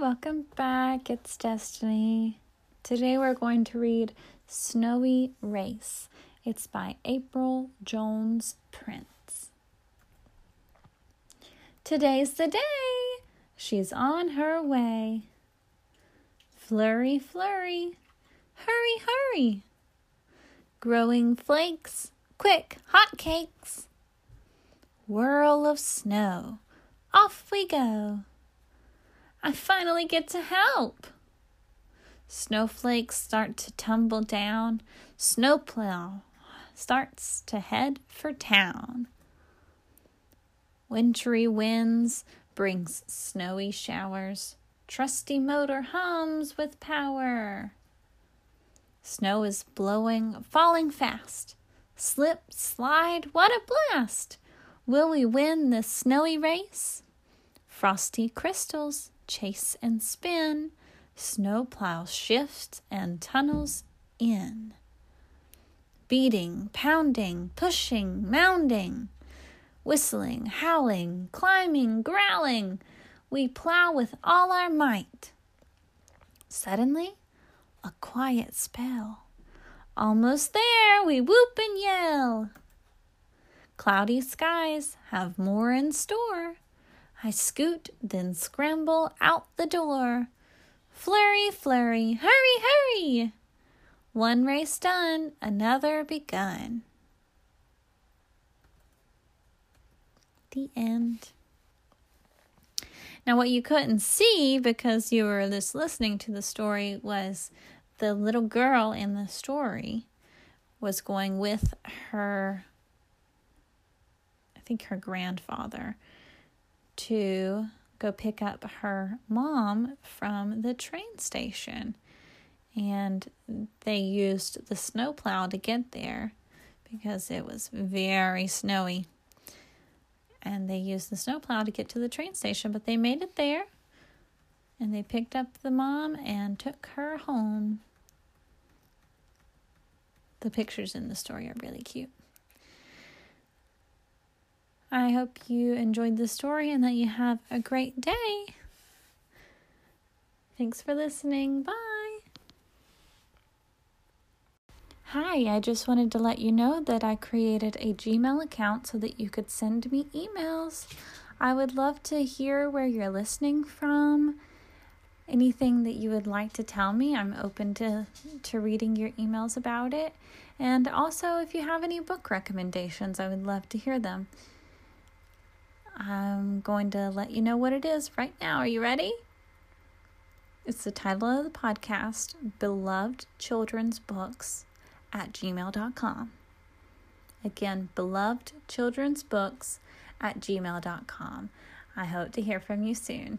welcome back. It's Destiny. Today we're going to read Snowy Race. It's by April Jones Prince. Today's the day. She's on her way. Flurry, flurry. Hurry, hurry. Growing flakes. Quick, hot cakes. Whirl of snow. Off we go. I finally get to help. Snowflakes start to tumble down. Snowplow starts to head for town. Wintry winds brings snowy showers. Trusty motor hums with power. Snow is blowing, falling fast. Slip, slide, what a blast! Will we win this snowy race? Frosty crystals chase and spin, snow plows shift and tunnels in. Beating, pounding, pushing, mounding, whistling, howling, climbing, growling, we plow with all our might. Suddenly, a quiet spell. Almost there, we whoop and yell. Cloudy skies have more in store. I scoot, then scramble out the door. Flurry, flurry, hurry, hurry! One race done, another begun. The end. Now, what you couldn't see because you were just listening to the story was the little girl in the story was going with her, I think her grandfather, to go pick up her mom from the train station. And they used the snowplow to get there because it was very snowy. And they used the snowplow to get to the train station, but they made it there. And they picked up the mom and took her home. The pictures in the story are really cute. I hope you enjoyed the story and that you have a great day. Thanks for listening. Bye. Hi, I just wanted to let you know that I created a Gmail account so that you could send me emails. I would love to hear where you're listening from. Anything that you would like to tell me, I'm open to, to reading your emails about it. And also, if you have any book recommendations, I would love to hear them. Going to let you know what it is right now. Are you ready? It's the title of the podcast Beloved Children's Books at gmail.com. Again, beloved children's books at gmail.com. I hope to hear from you soon.